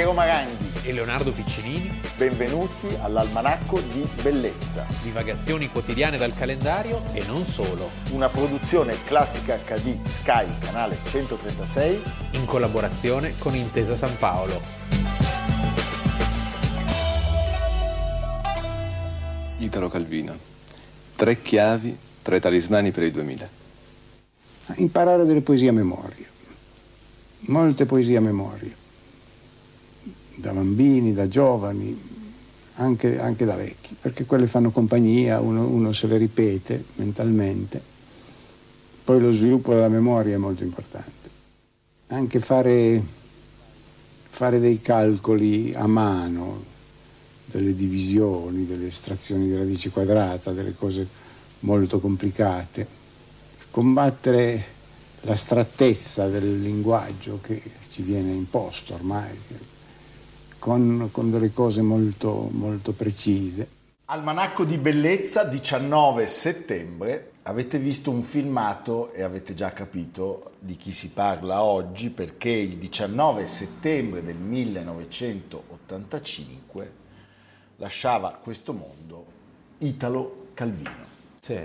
Piero Maranghi e Leonardo Piccinini. Benvenuti all'Almanacco di Bellezza. Divagazioni quotidiane dal calendario e non solo. Una produzione classica HD Sky, canale 136. In collaborazione con Intesa San Paolo. Italo Calvino. Tre chiavi, tre talismani per il 2000. Imparare delle poesie a memoria. Molte poesie a memoria da bambini, da giovani, anche, anche da vecchi, perché quelle fanno compagnia, uno, uno se le ripete mentalmente. Poi lo sviluppo della memoria è molto importante. Anche fare, fare dei calcoli a mano, delle divisioni, delle estrazioni di radice quadrata, delle cose molto complicate, combattere l'astrattezza del linguaggio che ci viene imposto ormai, con, con delle cose molto, molto precise. Almanacco di bellezza, 19 settembre. Avete visto un filmato e avete già capito di chi si parla oggi perché il 19 settembre del 1985 lasciava questo mondo Italo Calvino. Sì,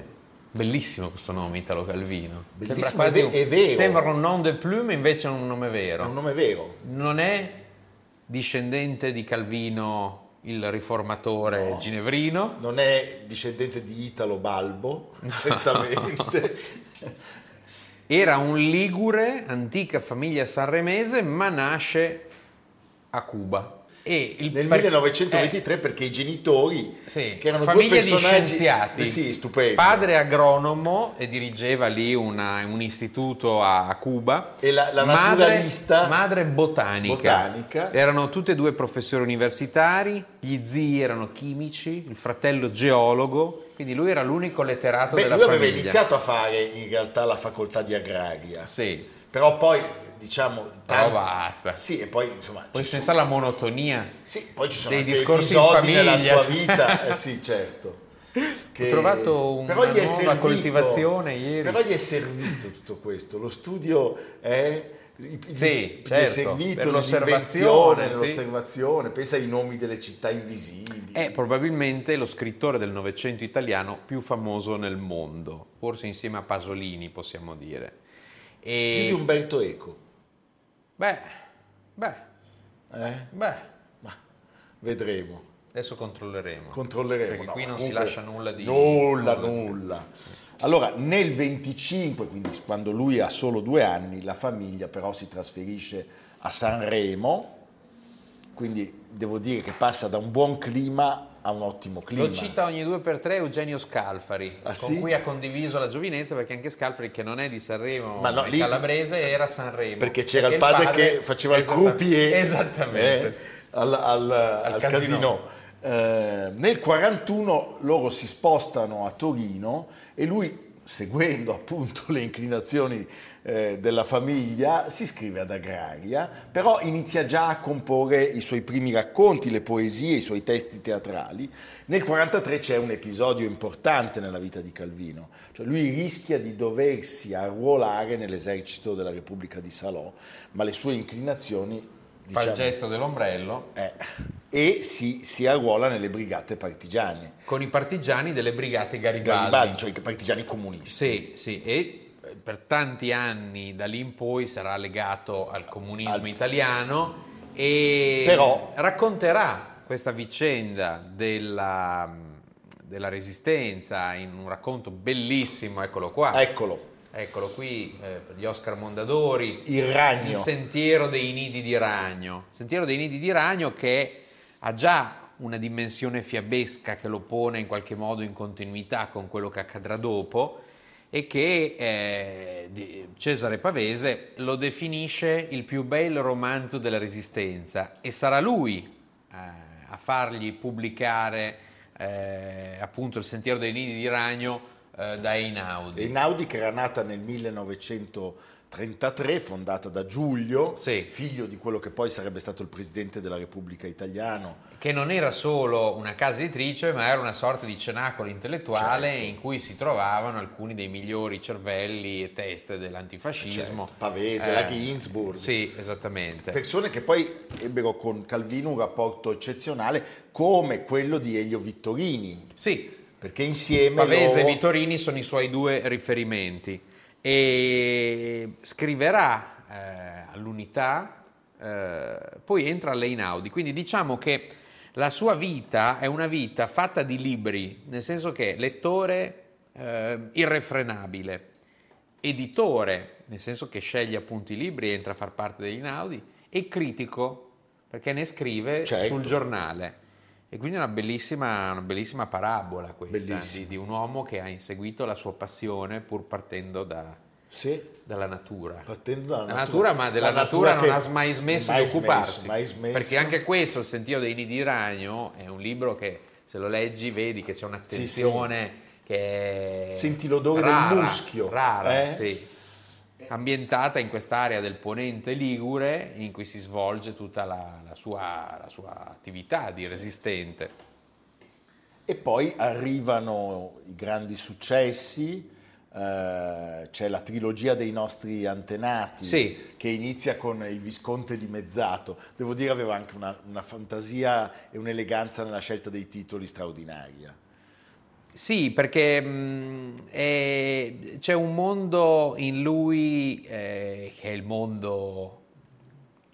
bellissimo questo nome Italo Calvino. Bellissimo, è, ve- è vero. Sembra un nom de plume invece è un nome vero. È un nome vero. Non è discendente di Calvino il riformatore no, ginevrino. Non è discendente di Italo Balbo, certamente. Era un ligure, antica famiglia sanremese, ma nasce a Cuba. E nel per... 1923 eh, perché i genitori sì, che erano famiglia due personaggi di scienziati. Sì, stupendi. padre agronomo e dirigeva lì una, un istituto a Cuba. E la, la naturalista madre, madre botanica. botanica. Erano tutti e due professori universitari gli zii erano chimici il fratello geologo quindi lui era l'unico letterato Beh, della lui famiglia. aveva iniziato a fare in realtà la facoltà di agraria. Sì. Però poi diciamo tanto, basta. Sì e poi insomma poi senza sono... la monotonia. Sì poi ci sono dei discorsi episodi nella sua vita. Eh sì certo. Che... ho trovato una però gli è servito, coltivazione ieri. Però gli è servito tutto questo. Lo studio è sì, certo, è servito l'osservazione, l'osservazione, sì. pensa ai nomi delle città invisibili. È probabilmente lo scrittore del Novecento italiano più famoso nel mondo, forse insieme a Pasolini possiamo dire. E... Più di Umberto Eco. Beh, beh, eh? beh. Ma vedremo. Adesso controlleremo. Controlleremo. Perché no, qui non comunque, si lascia nulla di... Nulla, nulla. Allora, nel 25, quindi quando lui ha solo due anni, la famiglia però si trasferisce a Sanremo, quindi devo dire che passa da un buon clima ha un ottimo clima. Lo cita ogni due per tre Eugenio Scalfari, ah, con sì? cui ha condiviso la giovinezza, perché anche Scalfari, che non è di Sanremo, Ma no, è lì, calabrese, era a Sanremo. Perché c'era perché il, padre il, padre che faceva il croupier esattamente. Eh, al, al, al, al, casino. casino. Eh, nel 41 loro si spostano a Torino e lui seguendo appunto le inclinazioni eh, della famiglia, si iscrive ad Agraria, però inizia già a comporre i suoi primi racconti, le poesie, i suoi testi teatrali. Nel 1943 c'è un episodio importante nella vita di Calvino, cioè lui rischia di doversi arruolare nell'esercito della Repubblica di Salò, ma le sue inclinazioni Diciamo, fa il diciamo, gesto dell'ombrello. eh, e si, si, arruola nelle brigate partigiane. Con i partigiani delle brigate Garibaldi, Garibaldi cioè i partigiani comunisti. Sì, sì, e per tanti anni da lì in poi sarà legato al comunismo al... italiano e Però... racconterà questa vicenda della, della resistenza in un racconto bellissimo eccolo qua. Eccolo Eccolo qui eh, gli Oscar Mondadori. Il ragno. Il sentiero dei nidi di ragno. Il sentiero dei nidi di ragno che ha già una dimensione fiabesca che lo pone in qualche modo in continuità con quello che accadrà dopo e che eh, Cesare Pavese lo definisce il più bel romanzo della Resistenza e sarà lui eh, a fargli pubblicare eh, appunto il Sentiero dei Nidi di Ragno eh, da Einaudi. Einaudi che era nata nel 1933, fondata da Giulio, Sì. figlio di quello che poi sarebbe stato il presidente della Repubblica Italiana. che non era solo una casa editrice, ma era una sorta di cenacolo intellettuale Certo. in cui si trovavano alcuni dei migliori cervelli e teste dell'antifascismo. Certo, Pavese, la Ginsburg. Sì, esattamente. Persone che poi ebbero con Calvino un rapporto eccezionale come quello di Elio Vittorini, Sì, perché insieme Pavese e loro- Vittorini sono i suoi due riferimenti e scriverà eh, all'unità, eh, poi entra all'Einaudi, quindi diciamo che la sua vita è una vita fatta di libri, nel senso che lettore eh, irrefrenabile, editore, nel senso che sceglie appunto i libri e entra a far parte degli Einaudi, e critico, perché ne scrive Certo. sul giornale. E quindi è una bellissima, una bellissima parabola questa di, di un uomo che ha inseguito la sua passione pur partendo da- Sì, dalla natura. partendo dalla La natura, natura, ma della la natura, natura non ha mai smesso mai di occuparsi. smesso, smesso. Perché anche questo, Il sentiero dei nidi di ragno, è un libro che se lo leggi vedi che c'è un'attenzione che è Senti l'odore del rara, muschio, rara, eh? sì. Ambientata in quest'area del ponente ligure in cui si svolge tutta la, la sua, la sua attività di resistente. E poi arrivano i grandi successi, eh, c'è la trilogia dei nostri antenati Sì. che inizia con il Visconte dimezzato. Devo dire aveva anche una, una fantasia e un'eleganza nella scelta dei titoli straordinaria. Sì, perché mh, è- c'è un mondo in lui eh, che è il mondo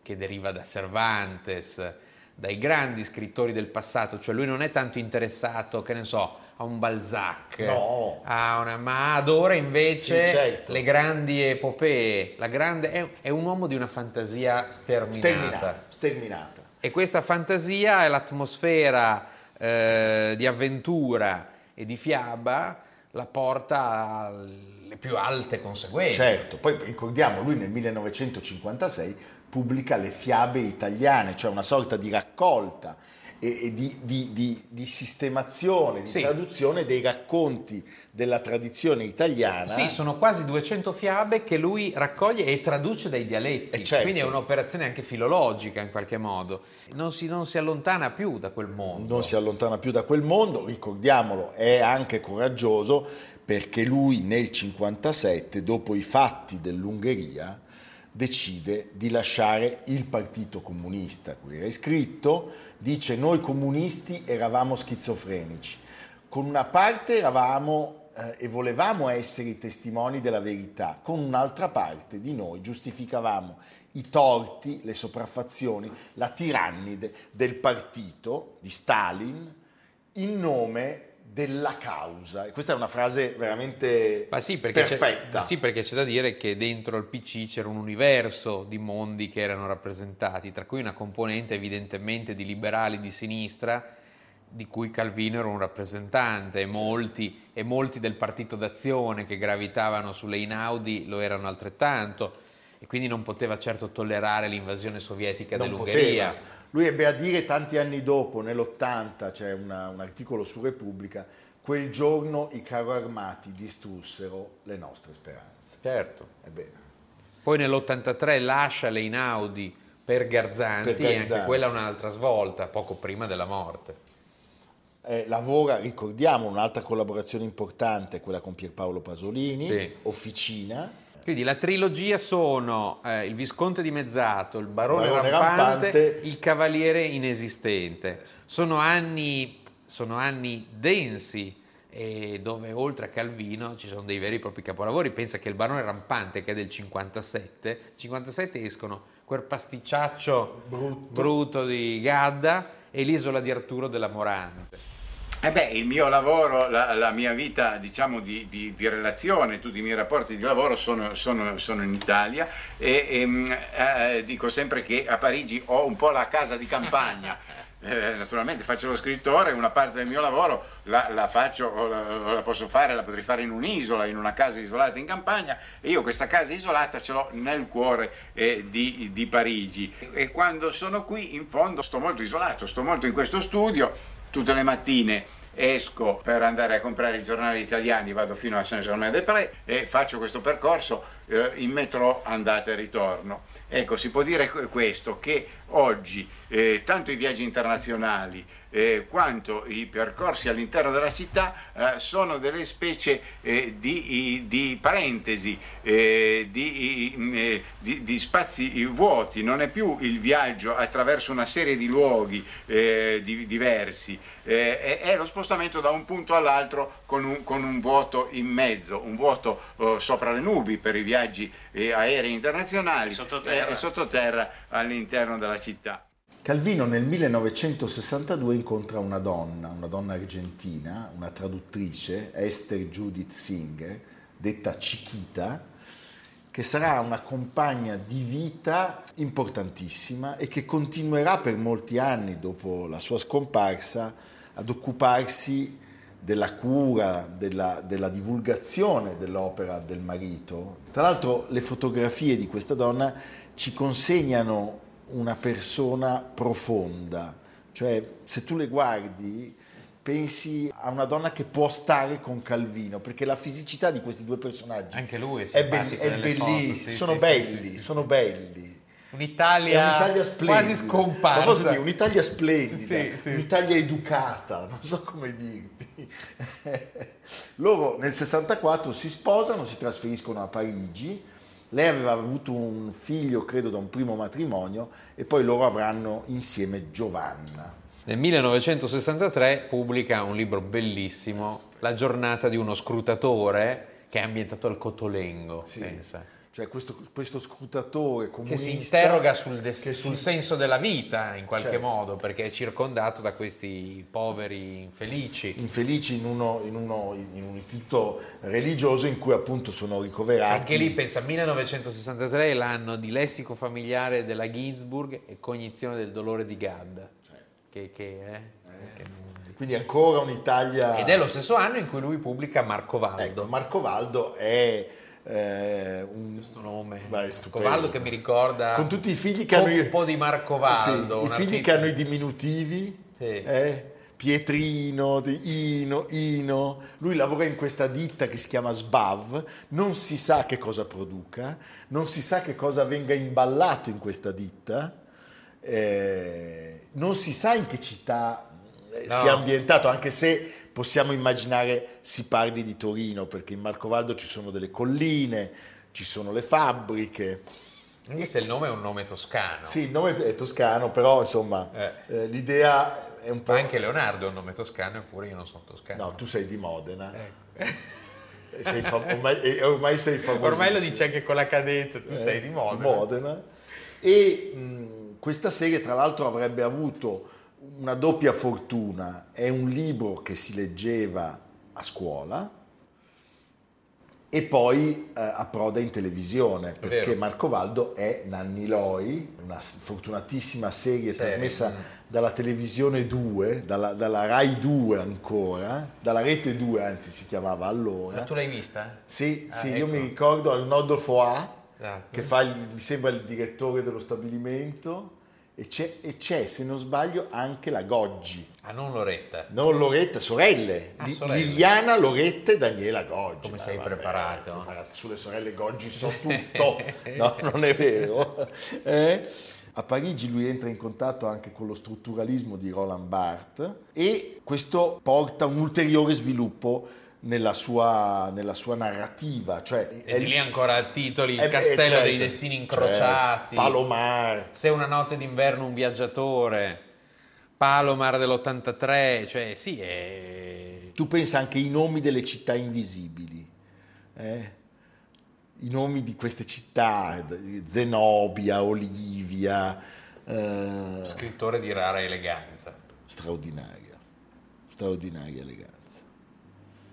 che deriva da Cervantes, dai grandi scrittori del passato, cioè lui non è tanto interessato, che ne so, a un Balzac, No. a una- ma adora invece Sì, certo. le grandi epopee, la grande, è, è un uomo di una fantasia sterminata. Sterminata, sterminata. E questa fantasia è l'atmosfera eh, di avventura e di fiaba la porta alle più alte conseguenze. Certo, poi ricordiamo, lui nel 1956 pubblica Le fiabe italiane, cioè una sorta di raccolta e, di, di- di- di sistemazione, di Sì. traduzione dei racconti della tradizione italiana. Sì, sono quasi 200 fiabe che lui raccoglie e traduce dai dialetti, Eh, certo. quindi è un'operazione anche filologica in qualche modo. Non si, non si allontana più da quel mondo. non si allontana più da quel mondo, ricordiamolo, è anche coraggioso perché lui nel 57, dopo i fatti dell'Ungheria, decide di lasciare il Partito Comunista, cui era iscritto, dice noi comunisti eravamo schizofrenici, con una parte eravamo eh, e volevamo essere i testimoni della verità, con un'altra parte di noi giustificavamo i torti, le sopraffazioni, la tirannide del partito di Stalin in nome della causa. E questa è una frase veramente sì, perfetta. sì, perché c'è da dire che dentro il PC c'era un universo di mondi che erano rappresentati, tra cui una componente evidentemente di liberali di sinistra, di cui Calvino era un rappresentante, e molti, e molti del partito d'azione che gravitavano sulle Inaudi lo erano altrettanto, e quindi non poteva certo tollerare l'invasione sovietica non dell'Ungheria. poteva. Lui ebbe a dire tanti anni dopo, nell'80, c'è una- un articolo su Repubblica, quel giorno i carro armati distrussero le nostre speranze. Certo. Ebbene, Poi nell'83 lascia le Inaudi per Garzanti, Per e anche Garzanti. quella è un'altra svolta, poco prima della morte. eh, lavora, ricordiamo, un'altra collaborazione importante, quella con Pierpaolo Pasolini, Sì. Officina, Quindi la trilogia sono eh, il Visconte dimezzato, il Barone, Barone rampante, Rampante. il Cavaliere inesistente. Sono anni, sono anni densi e dove oltre a Calvino ci sono dei veri e propri capolavori. Pensa che il Barone Rampante, che è del 57, 57 escono quel pasticciaccio Brutto. brutto di Gadda e l'isola di Arturo della Morante. Eh beh, il mio lavoro, la, la mia vita diciamo di, di- di relazione, tutti i miei rapporti di lavoro sono, sono- sono in Italia e, ehm, eh, dico sempre che a Parigi ho un po' la casa di campagna. Eh, naturalmente faccio lo scrittore, una parte del mio lavoro la, la faccio o la, o la posso fare, la potrei fare in un'isola, in una casa isolata in campagna e io questa casa isolata ce l'ho nel cuore eh, di, di Parigi e quando sono qui in fondo sto molto isolato, sto molto in questo studio tutte le mattine esco per andare a comprare i giornali italiani, vado fino a Saint-Germain-des-Prés e faccio questo percorso eh, in metro andata e ritorno. Ecco, si può dire questo, che oggi eh, tanto i viaggi internazionali eh, quanto i percorsi all'interno della città eh, sono delle specie eh, di, di, parentesi, eh, di, eh, di, di, spazi vuoti, non è più il viaggio attraverso una serie di luoghi diversi, è, lo spostamento da un punto all'altro con un, con un vuoto in mezzo, un vuoto sopra le nubi per i viaggi aerei internazionali e sottoterra all'interno della città. Calvino nel 1962 incontra una donna, una donna argentina, una traduttrice, Esther Judith Singer, detta Chiquita, che sarà una compagna di vita importantissima e che continuerà per molti anni dopo la sua scomparsa ad occuparsi della cura, della, della divulgazione dell'opera del marito. Tra l'altro le fotografie di questa donna ci consegnano una persona profonda, cioè se tu le guardi pensi a una donna che può stare con Calvino, perché la fisicità di questi due personaggi Anche lui è, be- è bellissima, sì, sono, sì, belli, sì, sono belli, Un'Italia, un'Italia quasi scomparsa. Ma posso dire, un'Italia splendida, un'Italia educata, non so come dirti. Loro nel 64 si sposano, si trasferiscono a Parigi, lei aveva avuto un figlio, credo, da un primo matrimonio e poi loro avranno insieme Giovanna. Nel 1963 pubblica un libro bellissimo, La giornata di uno scrutatore, che è ambientato al Cotolengo, sì. pensa cioè questo, questo scrutatore comunista che si interroga sul, des- sul si... senso della vita in qualche certo. modo perché è circondato da questi poveri infelici infelici in, uno, in, uno, in un istituto religioso in cui appunto sono ricoverati anche lì pensa 1963 è l'anno di lessico familiare della Ginsburg e cognizione del dolore di Gadd cioè. che, che, eh, eh. che quindi ancora un'Italia ed è lo stesso anno in cui lui pubblica Marco Valdo ecco, Marco Valdo è eh, un, questo nome Marcovaldo che mi ricorda con tutti i figli che hanno un po' di Marcovaldo sì, i figli artista. che hanno i diminutivi sì. eh, Pietrino, Ino, Ino, lui lavora in questa ditta che si chiama Sbav, non si sa che cosa produca, non si sa che cosa venga imballato in questa ditta, eh, non si sa in che città eh, no. sia ambientato, anche se possiamo immaginare si parli di Torino, perché in Marcovaldo ci sono delle colline, ci sono le fabbriche. Anche se il nome è un nome toscano. Sì, il nome è toscano, però insomma eh. Eh, l'idea è un po'... Anche Leonardo è un nome toscano, eppure io non sono toscano. No, tu sei di Modena. Ecco. Sei fam- ormai, ormai, sei famoso. Ormai lo dice anche con la cadenza, tu eh, sei di Modena. Modena. E mh, questa serie tra l'altro avrebbe avuto una doppia fortuna, è un libro che si leggeva a scuola e poi eh, approda in televisione perché Vero. Marco Valdo è Nanni Loi, una fortunatissima serie Serie. trasmessa dalla televisione 2, dalla, dalla, Rai 2 ancora, dalla rete 2 anzi si chiamava allora. Ma tu l'hai vista? Sì, ah, sì ecco. io mi ricordo Arnoldo Foà esatto. che fa, il, mi sembra il direttore dello stabilimento e c'è, e c'è, se non sbaglio, anche la Goggi. Ah, non Loretta? Non Loretta, sorelle. Ah, sorelle. Liliana Loretta e Daniela Goggi. Come sei vabbè, preparato? preparato? Sulle sorelle Goggi so tutto. no, non è vero. Eh? A Parigi lui entra in contatto anche con lo strutturalismo di Roland Barthes e questo porta un ulteriore sviluppo nella sua, nella sua, narrativa. Cioè, e lì ancora titoli, il castello certo, dei destini incrociati, certo, Palomar. Se una notte d'inverno un viaggiatore, Palomar dell'83, cioè sì, è... Tu pensa anche ai nomi delle città invisibili, eh? i nomi di queste città, Zenobia, Olivia. Eh... Scrittore di rara eleganza. Straordinaria, straordinaria eleganza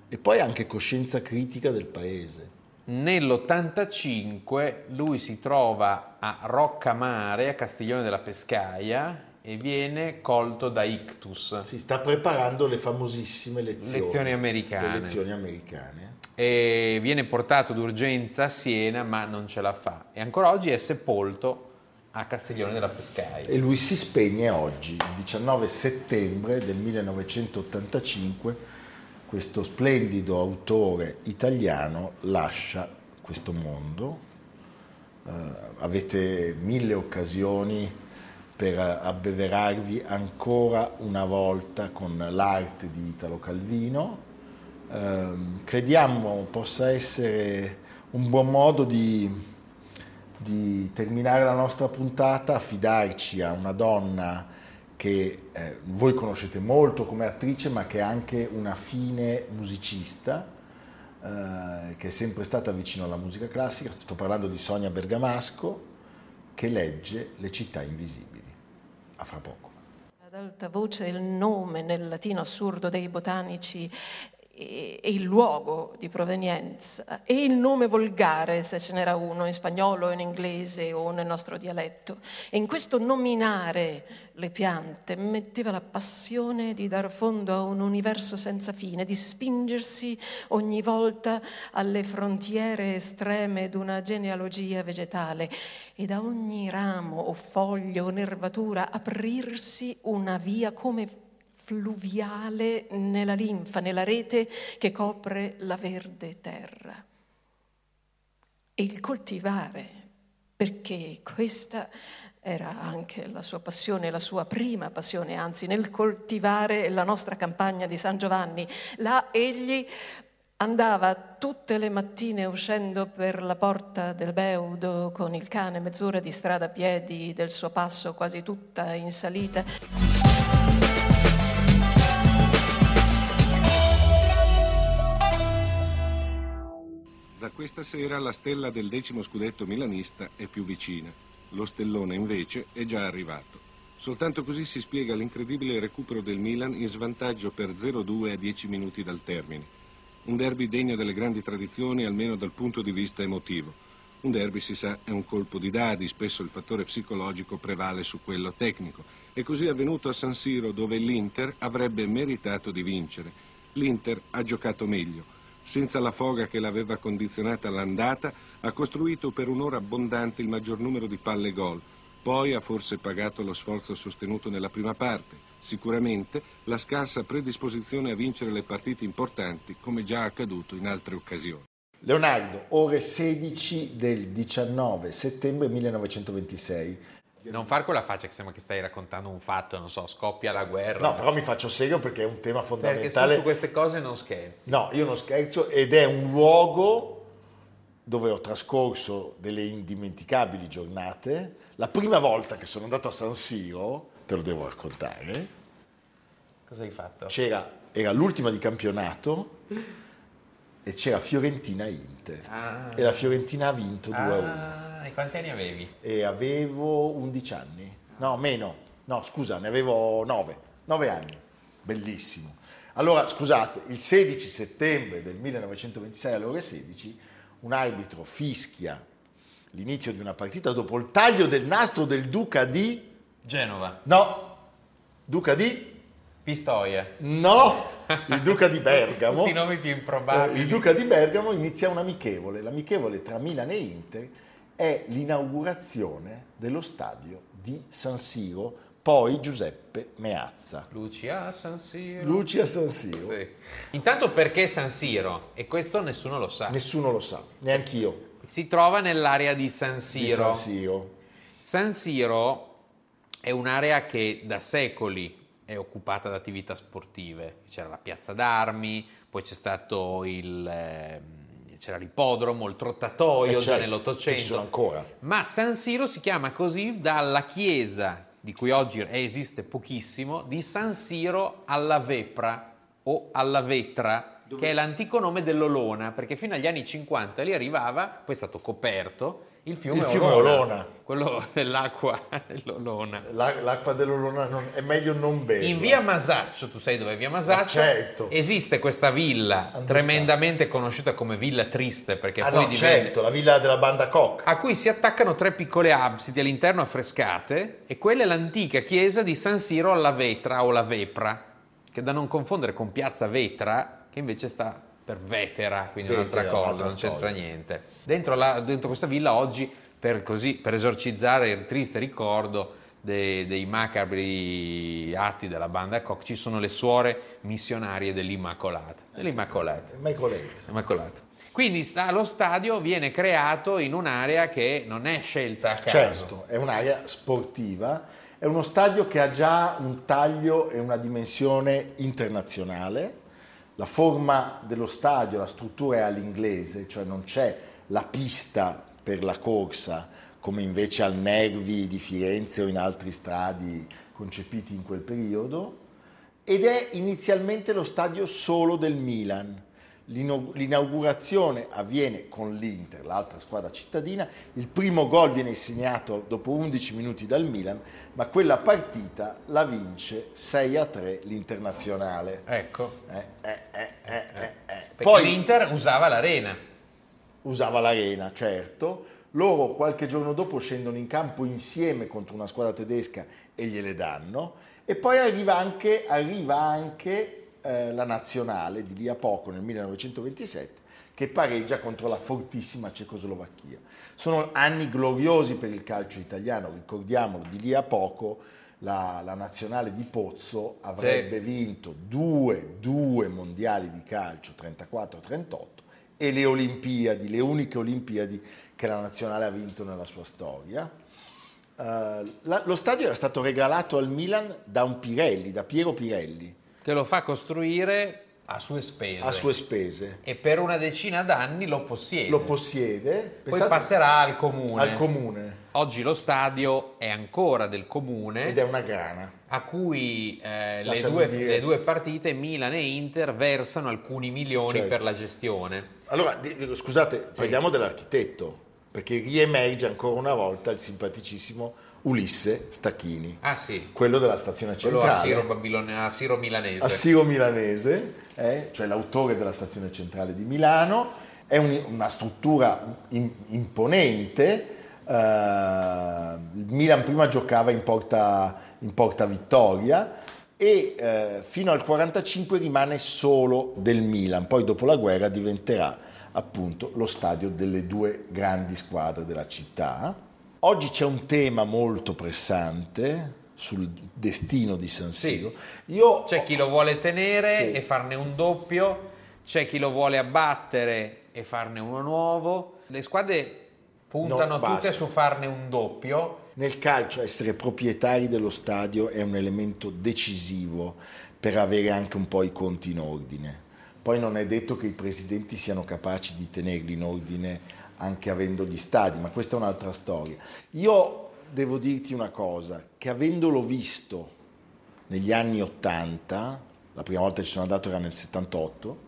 e poi anche coscienza critica del paese. Nell'85 lui si trova a Roccamare, a Castiglione della Pescaia, e viene colto da ictus. Si sta preparando le famosissime lezioni, lezioni americane. Le lezioni americane. E viene portato d'urgenza a Siena, ma non ce la fa. E ancora oggi è sepolto a Castiglione della Pescaia. E lui si spegne oggi, il 19 settembre del 1985, questo splendido autore italiano lascia questo mondo. Uh, avete mille occasioni per abbeverarvi ancora una volta con l'arte di Italo Calvino. Uh, crediamo possa essere un buon modo di di terminare la nostra puntata, affidarci a una donna che eh, voi conoscete molto come attrice, ma che è anche una fine musicista, eh, che è sempre stata vicino alla musica classica. Sto parlando di Sonia Bergamasco, che legge Le città invisibili. A fra poco. Ad alta voce il nome nel latino assurdo dei botanici e, il luogo di provenienza e il nome volgare, se ce n'era uno, in spagnolo, in inglese o nel nostro dialetto. E in questo nominare le piante metteva la passione di dar fondo a un universo senza fine, di spingersi ogni volta alle frontiere estreme d'una genealogia vegetale e da ogni ramo o foglio o nervatura aprirsi una via come fluviale nella linfa, nella rete che copre la verde terra. E il coltivare, perché questa era anche la sua passione, la sua prima passione, anzi nel coltivare la nostra campagna di San Giovanni. Là egli andava tutte le mattine uscendo per la porta del Beudo con il cane, mezz'ora di strada a piedi del suo passo quasi tutta in salita. Da questa sera la stella del decimo scudetto milanista è più vicina. Lo stellone invece è già arrivato. Soltanto così si spiega l'incredibile recupero del Milan in svantaggio per 0-2 a 10 minuti dal termine. Un derby degno delle grandi tradizioni almeno dal punto di vista emotivo. Un derby, si sa, è un colpo di dadi, spesso il fattore psicologico prevale su quello tecnico. E così è avvenuto a San Siro dove l'Inter avrebbe meritato di vincere. L'Inter ha giocato meglio senza la foga che l'aveva condizionata all'andata, ha costruito per un'ora abbondante il maggior numero di palle gol. Poi ha forse pagato lo sforzo sostenuto nella prima parte. Sicuramente la scarsa predisposizione a vincere le partite importanti, come già accaduto in altre occasioni. Leonardo, ore 16 del 19 settembre 1926. Non far quella faccia che sembra che stai raccontando un fatto, non so, scoppia la guerra. No, però mi faccio serio perché è un tema fondamentale. Perché su queste cose non scherzi. No, io non scherzo ed è un luogo dove ho trascorso delle indimenticabili giornate. La prima volta che sono andato a San Siro, te lo devo raccontare. Cosa hai fatto? C'era, era l'ultima di campionato e c'era Fiorentina-Inter. Ah. E la Fiorentina ha vinto 2-1. Ah. E quanti anni avevi? E avevo 11 anni. No, meno. No, scusa, ne avevo 9. 9 anni. Bellissimo. Allora, scusate, il 16 settembre del 1926 alle ore 16 un arbitro fischia l'inizio di una partita dopo il taglio del nastro del duca di Genova. No. Duca di Pistoia. No, il duca di Bergamo. Tutti i nomi più improbabili. Il duca di Bergamo inizia un amichevole, l'amichevole tra Milan e Inter è l'inaugurazione dello stadio di San Siro, poi Giuseppe Meazza. Lucia San Siro. Lucia San Siro. Sì. Intanto perché San Siro? E questo nessuno lo sa. Nessuno lo sa, neanch'io. Si trova nell'area di San Siro. Di San Siro. San Siro è un'area che da secoli è occupata da attività sportive. C'era la piazza d'armi, poi c'è stato il... Eh, c'era l'ippodromo, il trottatoio eh certo, già nell'Ottocento. Sono ancora. Ma San Siro si chiama così dalla chiesa, di cui oggi esiste pochissimo, di San Siro alla Vepra o alla Vetra, Dove? che è l'antico nome dell'Olona, perché fino agli anni 50 lì arrivava, poi è stato coperto, il fiume, il fiume Olona, Olona, quello dell'acqua dell'Olona. l'acqua dell'Olona non, è meglio non bere. In via Masaccio, tu sai dove è via Masaccio? certo. Esiste questa villa Andò tremendamente sta. conosciuta come Villa Triste, perché ah, poi no, diventa, certo, la villa della banda Koch. A cui si attaccano tre piccole absidi all'interno affrescate e quella è l'antica chiesa di San Siro alla Vetra o la Vepra, che da non confondere con Piazza Vetra, che invece sta per Vetera, quindi Vetera, un'altra cosa, non c'entra niente. Dentro, la, dentro, questa villa oggi per, così, per esorcizzare il triste ricordo dei, dei, macabri atti della banda Koch ci sono le suore missionarie dell'Immacolata. Dell'Immacolata. Immacolata. Immacolata. Quindi sta, lo stadio viene creato in un'area che non è scelta a caso. Certo, è un'area sportiva, è uno stadio che ha già un taglio e una dimensione internazionale. La forma dello stadio, la struttura è all'inglese, cioè non c'è la pista per la corsa come invece al Nervi di Firenze o in altri stadi concepiti in quel periodo, ed è inizialmente lo stadio solo del Milan. L'inaugurazione avviene con l'Inter, l'altra squadra cittadina, il primo gol viene segnato dopo 11 minuti dal Milan, ma quella partita la vince 6 a 3 l'Internazionale. Ecco. Eh, eh, eh, eh Poi l'Inter usava l'arena. Usava l'arena, certo loro qualche giorno dopo scendono in campo insieme contro una squadra tedesca e gliele danno. E poi arriva anche, arriva anche eh, la nazionale di lì a poco, nel 1927, che pareggia contro la fortissima Cecoslovacchia. Sono anni gloriosi per il calcio italiano, ricordiamolo, di lì a poco la, la nazionale di Pozzo avrebbe sì. vinto due, due mondiali di calcio, 34-38, e le Olimpiadi, le uniche Olimpiadi che la nazionale ha vinto nella sua storia. Uh, la, lo stadio era stato regalato al Milan da un Pirelli, da Piero Pirelli. Che lo fa costruire a sue spese. A sue spese. E per una decina d'anni lo possiede. Lo possiede. Poi passerà al comune. Al comune. Oggi lo stadio è ancora del comune. Ed è una grana. A cui eh, le, due, le, due, partite, Milan e Inter, versano alcuni milioni certo. per la gestione. Allora, scusate, sì. parliamo dell'architetto perché riemerge ancora una volta il simpaticissimo Ulisse Stacchini, ah, sì. quello della stazione centrale. Quello a Siro, Milanese. A Siro Milanese, eh, cioè l'autore della stazione centrale di Milano. È un, una struttura in, imponente. Uh, il Milan prima giocava in Porta, in porta Vittoria e uh, fino al 1945 rimane solo del Milan, poi dopo la guerra diventerà appunto lo stadio delle due grandi squadre della città. Oggi c'è un tema molto pressante sul destino di San Siro. Sì. Io... C'è chi lo vuole tenere sì. e farne un doppio, c'è chi lo vuole abbattere e farne uno nuovo. Le squadre puntano no, tutte su farne un doppio. Nel calcio essere proprietari dello stadio è un elemento decisivo per avere anche un po' i conti in ordine poi non è detto che i presidenti siano capaci di tenerli in ordine anche avendo gli stadi, ma questa è un'altra storia. Io devo dirti una cosa, che avendolo visto negli anni 80, la prima volta che ci sono andato era nel 78,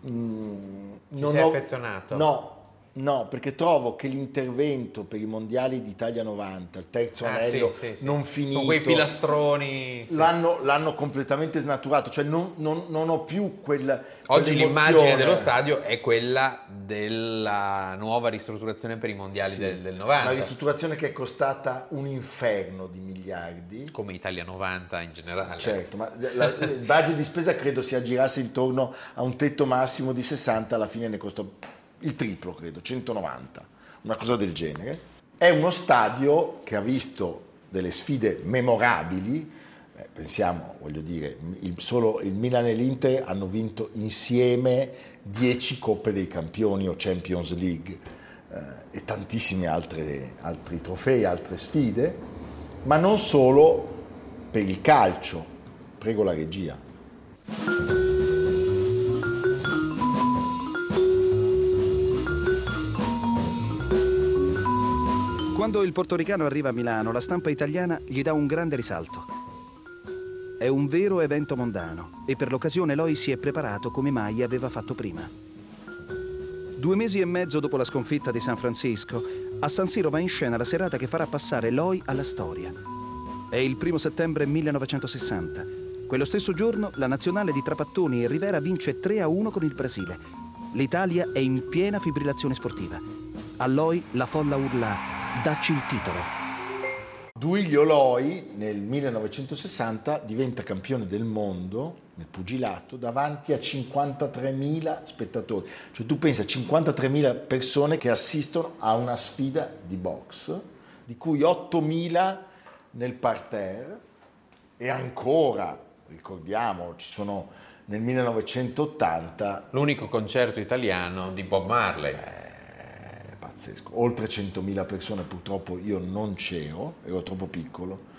mh, mm, non sei ho, affezionato? No, No, perché trovo che l'intervento per i mondiali d'Italia 90, il terzo ah, anello sì, sì, non sì. finito, con quei pilastroni, l'hanno, l'hanno, completamente snaturato, cioè non, non, non ho più quel. Oggi l'immagine dello stadio è quella della nuova ristrutturazione per i mondiali del, del 90. Una ristrutturazione che è costata un inferno di miliardi. Come Italia 90 in generale. Certo, ma la, il budget di spesa credo si aggirasse intorno a un tetto massimo di 60, alla fine ne costò il triplo credo, 190, una cosa del genere. È uno stadio che ha visto delle sfide memorabili, eh, pensiamo, voglio dire, il, solo il Milan e l'Inter hanno vinto insieme 10 Coppe dei Campioni o Champions League eh, e tantissimi altre, altri trofei, altre sfide, ma non solo per il calcio. Prego la regia. Quando il portoricano arriva a Milano, la stampa italiana gli dà un grande risalto. È un vero evento mondano e per l'occasione Loi si è preparato come mai aveva fatto prima. Due mesi e mezzo dopo la sconfitta di San Francisco, a San Siro va in scena la serata che farà passare Loi alla storia. È il primo settembre 1960. Quello stesso giorno la nazionale di Trapattoni e Rivera vince 3-1 con il Brasile. L'Italia è in piena fibrillazione sportiva. A Loi la folla urla Dacci il titolo. Duilio Loi nel 1960 diventa campione del mondo nel pugilato davanti a 53.000 spettatori. Cioè tu pensi a 53.000 persone che assistono a una sfida di box, di cui 8.000 nel parterre e ancora, ricordiamo, ci sono nel 1980 l'unico concerto italiano di Bob Marley. Eh, pazzesco, oltre 100.000 persone, purtroppo io non c'ero, ero troppo piccolo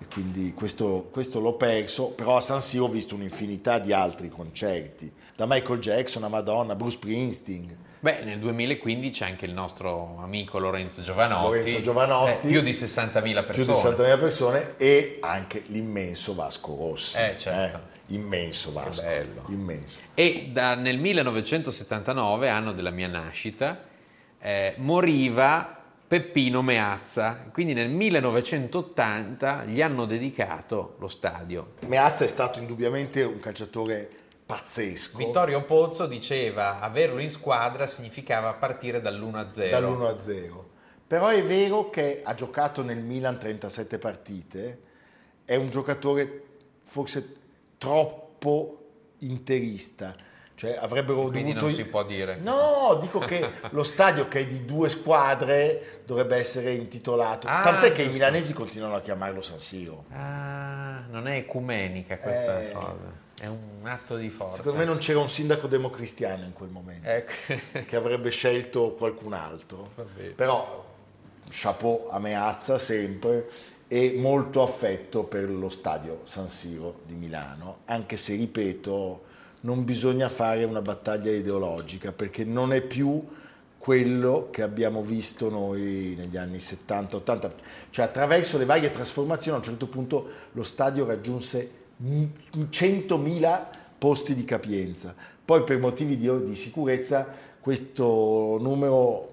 e quindi questo, questo, l'ho perso, però a San Siro ho visto un'infinità di altri concerti, da Michael Jackson a Madonna, Bruce Springsteen. Beh, nel 2015 c'è anche il nostro amico Lorenzo Giovanotti, Lorenzo Giovanotti eh, più di 60.000 persone. Più di 60.000 persone e anche l'immenso Vasco Rossi. Eh, certo. Eh, immenso Vasco. Immenso. E da, nel 1979, anno della mia nascita, eh, moriva Peppino Meazza. Quindi nel 1980 gli hanno dedicato lo stadio. Meazza è stato indubbiamente un calciatore pazzesco. Vittorio Pozzo diceva averlo in squadra significava partire dall'1-0. Dall'1-0. Però è vero che ha giocato nel Milan 37 partite, è un giocatore forse troppo interista cioè avrebbero Quindi dovuto... non si può dire. No, dico che lo stadio che è di due squadre dovrebbe essere intitolato. Ah, Tant'è che i milanesi continuano a chiamarlo San Siro. Ah, non è ecumenica questa eh, cosa. È un atto di forza. Secondo me non c'era un sindaco democristiano in quel momento ecco. che avrebbe scelto qualcun altro. Però chapeau a Meazza sempre e molto affetto per lo stadio San Siro di Milano, anche se ripeto non bisogna fare una battaglia ideologica perché non è più quello che abbiamo visto noi negli anni 70-80, cioè attraverso le varie trasformazioni a un certo punto lo stadio raggiunse 100.000 posti di capienza, poi per motivi di, di sicurezza questo numero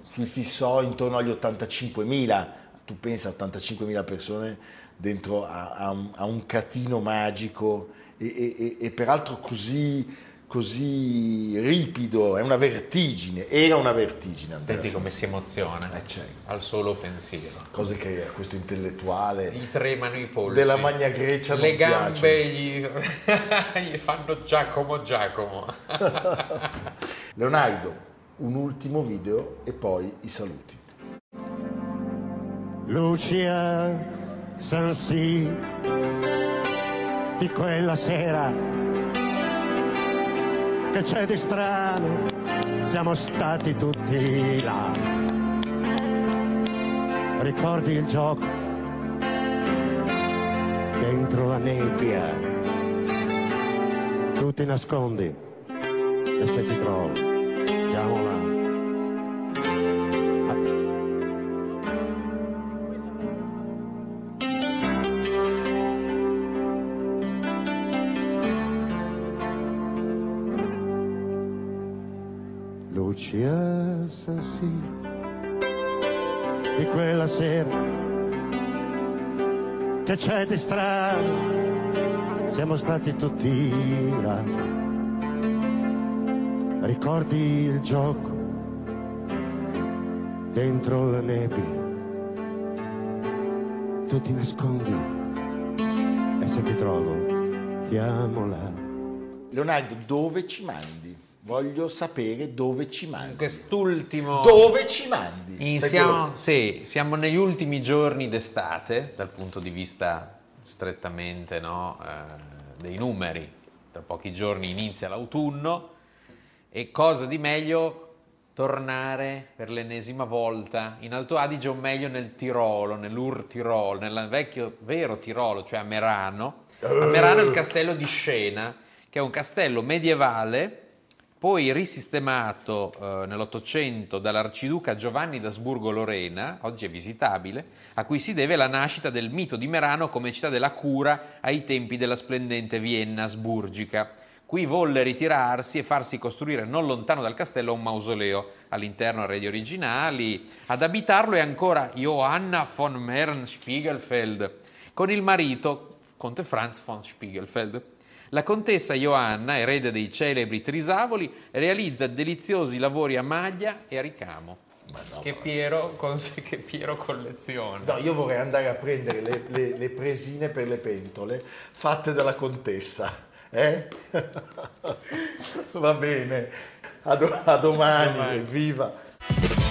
si fissò intorno agli 85.000, tu pensa a 85.000 persone dentro a, a, a un catino magico e, e, e peraltro così, così, ripido, è una vertigine, era una vertigine. Andrea Senti come si emoziona eh, certo. al solo pensiero. Cose che questo intellettuale gli tremano i polsi della Magna Grecia le gambe gli... gli fanno Giacomo Giacomo. Leonardo, un ultimo video e poi i saluti. Lucia Sansi di quella sera. Che c'è di strano? Siamo stati tutti là. Ricordi il gioco? Dentro la nebbia. Tu ti nascondi. E se ti trovo siamo là di strano, siamo stati tutti là. Ricordi il gioco dentro la nebbia, tu ti nascondi e se ti trovo ti amo là. Leonardo, dove ci mandi? voglio sapere dove ci mandi. Quest'ultimo... Dove ci mandi? Siamo, sì, siamo negli ultimi giorni d'estate, dal punto di vista strettamente no, eh, dei numeri. Tra pochi giorni inizia l'autunno e cosa di meglio tornare per l'ennesima volta in Alto Adige o meglio nel Tirolo, nell'Ur Tirolo, nel vecchio vero Tirolo, cioè a Merano. A Merano il castello di Scena, che è un castello medievale poi risistemato eh, nell'Ottocento dall'arciduca Giovanni d'Asburgo-Lorena, oggi è visitabile, a cui si deve la nascita del mito di Merano come città della cura ai tempi della splendente Vienna asburgica. Qui volle ritirarsi e farsi costruire non lontano dal castello un mausoleo, all'interno arredi originali. Ad abitarlo è ancora Johanna von Mern-Spiegelfeld, con il marito, conte Franz von Spiegelfeld. La contessa Johanna, erede dei celebri trisavoli, realizza deliziosi lavori a maglia e a ricamo. no, che, Piero, che, Piero, colleziona. No, io vorrei andare a prendere le, le, le presine per le pentole fatte dalla contessa. Eh? Va bene, a, do, a domani, domani. evviva!